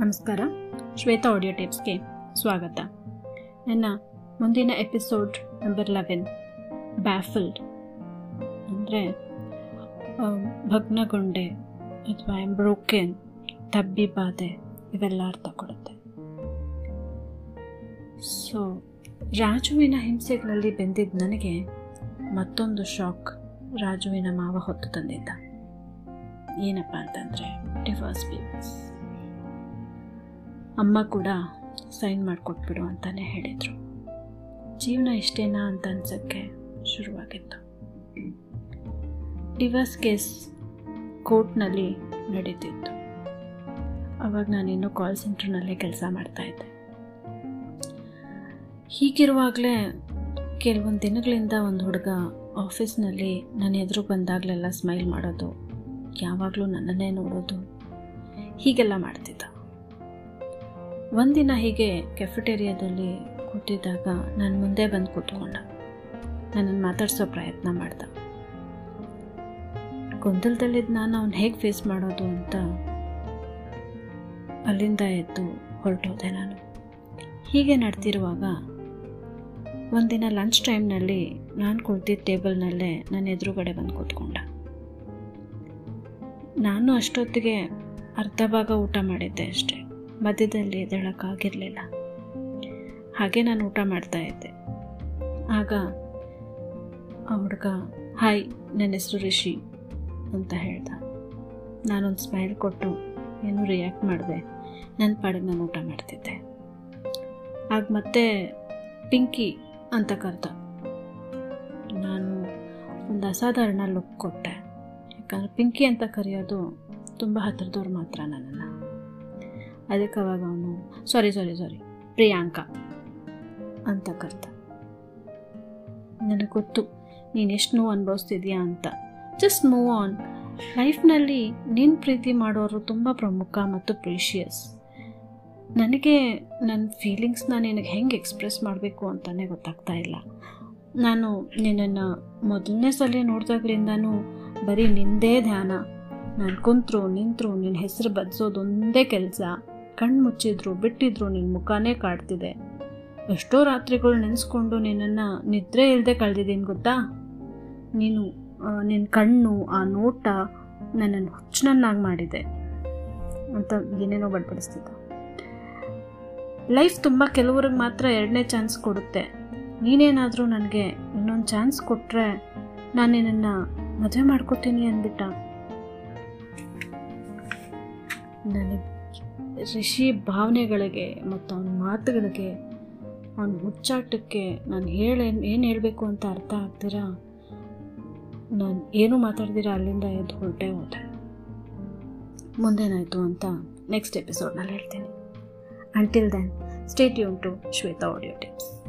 ನಮಸ್ಕಾರ. ಶ್ವೇತಾ ಆಡಿಯೋ ಟಿಪ್ಸ್ಗೆ ಸ್ವಾಗತ. ನನ್ನ ಮುಂದಿನ ಎಪಿಸೋಡ್ ನಂಬರ್ ಲೆವೆನ್ ಬ್ಯಾಫಲ್ಡ್ ಅಂದರೆ ಭಗ್ನಗೊಂಡೆ ಅಥವಾ ಬ್ರೋಕೆನ್ ತಬ್ಬಿ ಬಾಧೆ, ಇವೆಲ್ಲ ಅರ್ಥ ಕೊಡುತ್ತೆ. ಸೊ ರಾಜುವಿನ ಹಿಂಸೆಗಳಲ್ಲಿ ಬೆಂದಿದ್ದ ನನಗೆ ಮತ್ತೊಂದು ಶಾಕ್ ರಾಜುವಿನ ಮಾವ ಹೊತ್ತು ತಂದಿದ್ದ. ಏನಪ್ಪ ಅಂತಂದರೆ ಡಿವರ್ಸ್ ಪೇಪರ್ಸ್ ಅಮ್ಮ ಕೂಡ ಸೈನ್ ಮಾಡಿಕೊಟ್ಬಿಡು ಅಂತಲೇ ಹೇಳಿದರು. ಜೀವನ ಇಷ್ಟೇನಾ ಅಂತ ಅನ್ಸೋಕ್ಕೆ ಶುರುವಾಗಿತ್ತು. ಡಿವರ್ಸ್ ಕೇಸ್ ಕೋರ್ಟ್ನಲ್ಲಿ ನಡೀತಿತ್ತು. ಅವಾಗ ಇನ್ನೂ ಕಾಲ್ ಸೆಂಟ್ರ್ನಲ್ಲೇ ಕೆಲಸ ಮಾಡ್ತಾಯಿದ್ದೆ ಹೀಗಿರುವಾಗಲೇ ಕೆಲವೊಂದು ದಿನಗಳಿಂದ ಒಂದು ಹುಡುಗ ಆಫೀಸ್ನಲ್ಲಿ ನನ್ನ ಎದುರು ಬಂದಾಗಲೆಲ್ಲ ಸ್ಮೈಲ್ ಮಾಡೋದು, ಯಾವಾಗಲೂ ನನ್ನನ್ನೇ ನೋಡೋದು, ಹೀಗೆಲ್ಲ ಮಾಡ್ತಿದ್ದ. ಒಂದಿನ ಹೀಗೆ ಕೆಫೆಟೇರಿಯಾದಲ್ಲಿ ಕೂತಿದ್ದಾಗ ನಾನು ಮುಂದೆ ಬಂದು ಕೂತ್ಕೊಂಡ. ನನ್ನನ್ನು ಮಾತಾಡಿಸೋ ಪ್ರಯತ್ನ ಮಾಡ್ದೆ. ಗೊಂದಲದಲ್ಲಿದ್ದ ನಾನು ಅವ್ನು ಹೇಗೆ ಫೇಸ್ ಮಾಡೋದು ಅಂತ ಅಲ್ಲಿಂದ ಎದ್ದು ಹೊರಟೋದೆ ನಾನು. ಹೀಗೆ ನಡೆದಿರುವಾಗ ಒಂದಿನ ಲಂಚ್ ಟೈಮ್ನಲ್ಲಿ ನಾನು ಕುಳಿತಿದ್ದ ಟೇಬಲ್ನಲ್ಲೇ ನನ್ನ ಎದುರುಗಡೆ ಬಂದು ಕೂತ್ಕೊಂಡ. ನಾನು ಅಷ್ಟೊತ್ತಿಗೆ ಅರ್ಧ ಭಾಗ ಊಟ ಮಾಡಿದ್ದೆ ಅಷ್ಟೆ. ಮಧ್ಯದಲ್ಲಿ ಎದ್ದೇಳೋಕ್ಕಾಗಿರಲಿಲ್ಲ. ಹಾಗೆ ನಾನು ಊಟ ಮಾಡ್ತಾ ಇದ್ದೆ. ಆಗ ಆ ಹುಡುಗ ಹಾಯ್ ನನ್ನ ಹೆಸರು ರಿಷಿ ಅಂತ ಹೇಳ್ದ. ನಾನೊಂದು ಸ್ಮೈಲ್ ಕೊಟ್ಟು ಏನು ರಿಯಾಕ್ಟ್ ಮಾಡಿದೆ. ನನ್ನ ಪಾಡಿಗೆ ನಾನು ಊಟ ಮಾಡ್ತಿದ್ದೆ. ಆಗ ಮತ್ತೆ ಪಿಂಕಿ ಅಂತ ಕರೆದ. ನಾನು ಒಂದು ಅಸಾಧಾರಣ ಲುಕ್ ಕೊಟ್ಟೆ. ಯಾಕಂದರೆ ಪಿಂಕಿ ಅಂತ ಕರೆಯೋದು ತುಂಬ ಹತ್ತಿರದವ್ರು ಮಾತ್ರ ನನ್ನನ್ನು. ಅದಕ್ಕೆ ಅವಾಗ ಅವನು ಸಾರಿ ಸಾರಿ ಸಾರಿ ಪ್ರಿಯಾಂಕಾ, ಅಂತ ಕರ್ತ ನನಗೆ ಗೊತ್ತು, ನೀನು ಎಷ್ಟು ನೋವು ಅನುಭವಿಸ್ತಿದ್ಯಾ ಅಂತ. ಜಸ್ಟ್ ಮೂವ್ ಆನ್ ಲೈಫ್ನಲ್ಲಿ ನೀನು ಪ್ರೀತಿ ಮಾಡೋರು ತುಂಬ ಪ್ರಮುಖ ಮತ್ತು ಪ್ರೀಷಿಯಸ್ ನನಗೆ ನನ್ನ ಫೀಲಿಂಗ್ಸ್ನ ನಿನಗೆ ಹೆಂಗೆ ಎಕ್ಸ್ಪ್ರೆಸ್ ಮಾಡಬೇಕು ಅಂತಲೇ ಗೊತ್ತಾಗ್ತಾ ಇಲ್ಲ. ನಾನು ನಿನ್ನನ್ನು ಮೊದಲನೇ ಸಲ ನೋಡಿದಾಗ್ಲಿಂದನೂ ಬರೀ ನಿಂದೇ ಧ್ಯಾನ. ನಾನು ಕುಂತರು, ನಿಂತರು ನಿನ್ನ ಹೆಸರು ಬದಿಸೋದೊಂದೇ ಕೆಲಸ. ಕಣ್ಣು ಮುಚ್ಚಿದ್ರು ಬಿಟ್ಟಿದ್ರು ನಿನ್ನ ಮುಖಾನೇ ಕಾಡ್ತಿದೆ. ಎಷ್ಟೋ ರಾತ್ರಿಗಳು ನೆನೆಸ್ಕೊಂಡು ನಿನ್ನನ್ನು ನಿದ್ರೆ ಇಲ್ಲದೆ ಕಳೆದಿದ್ದೀನಿ ಗೊತ್ತಾ? ನೀನು ನಿನ್ನ ಕಣ್ಣು, ಆ ನೋಟ ನನ್ನನ್ನು ಹುಚ್ಚನನ್ನಾಗಿ ಮಾಡಿದೆ. ಅಂತ ಏನೇನೋ ಬಡ್ಪಡಿಸ್ತಿದ್ದ. ಲೈಫ್ ತುಂಬ ಕೆಲವ್ರಿಗೆ ಮಾತ್ರ ಎರಡನೇ ಚಾನ್ಸ್ ಕೊಡುತ್ತೆ. ನೀನೇನಾದರೂ ನನಗೆ ಇನ್ನೊಂದು ಚಾನ್ಸ್ ಕೊಟ್ಟರೆ ನಾನು ನಿನ್ನನ್ನು ಮದುವೆ ಮಾಡ್ಕೊತೀನಿ ಅಂದ್ಬಿಟ್ಟ. ನನಗೆ ರಿಷಿ ಭಾವನೆಗಳಿಗೆ ಮತ್ತು ಅವನ ಮಾತುಗಳಿಗೆ, ಅವನ ಹುಚ್ಚಾಟಕ್ಕೆ ನಾನು ಹೇಳಿ, ಏನು ಹೇಳಬೇಕು ಅಂತ ಅರ್ಥ ಆಗ್ತೀರಾ? ನಾನು ಏನು ಮಾತಾಡ್ದಿರ ಅಲ್ಲಿಂದ ಎದ್ದು ಹೊರಟೆ ಹೋದೆ. ಮುಂದೇನಾಯಿತು ಅಂತ ನೆಕ್ಸ್ಟ್ ಎಪಿಸೋಡ್ನಲ್ಲಿ ಹೇಳ್ತೀನಿ. ಅಂಟಿಲ್ ದೆನ್ ಸ್ಟೇಟ್ ಯೂನ್ ಟು ಶ್ವೇತಾ ಆಡಿಯೋ ಟಿಪ್ಸ್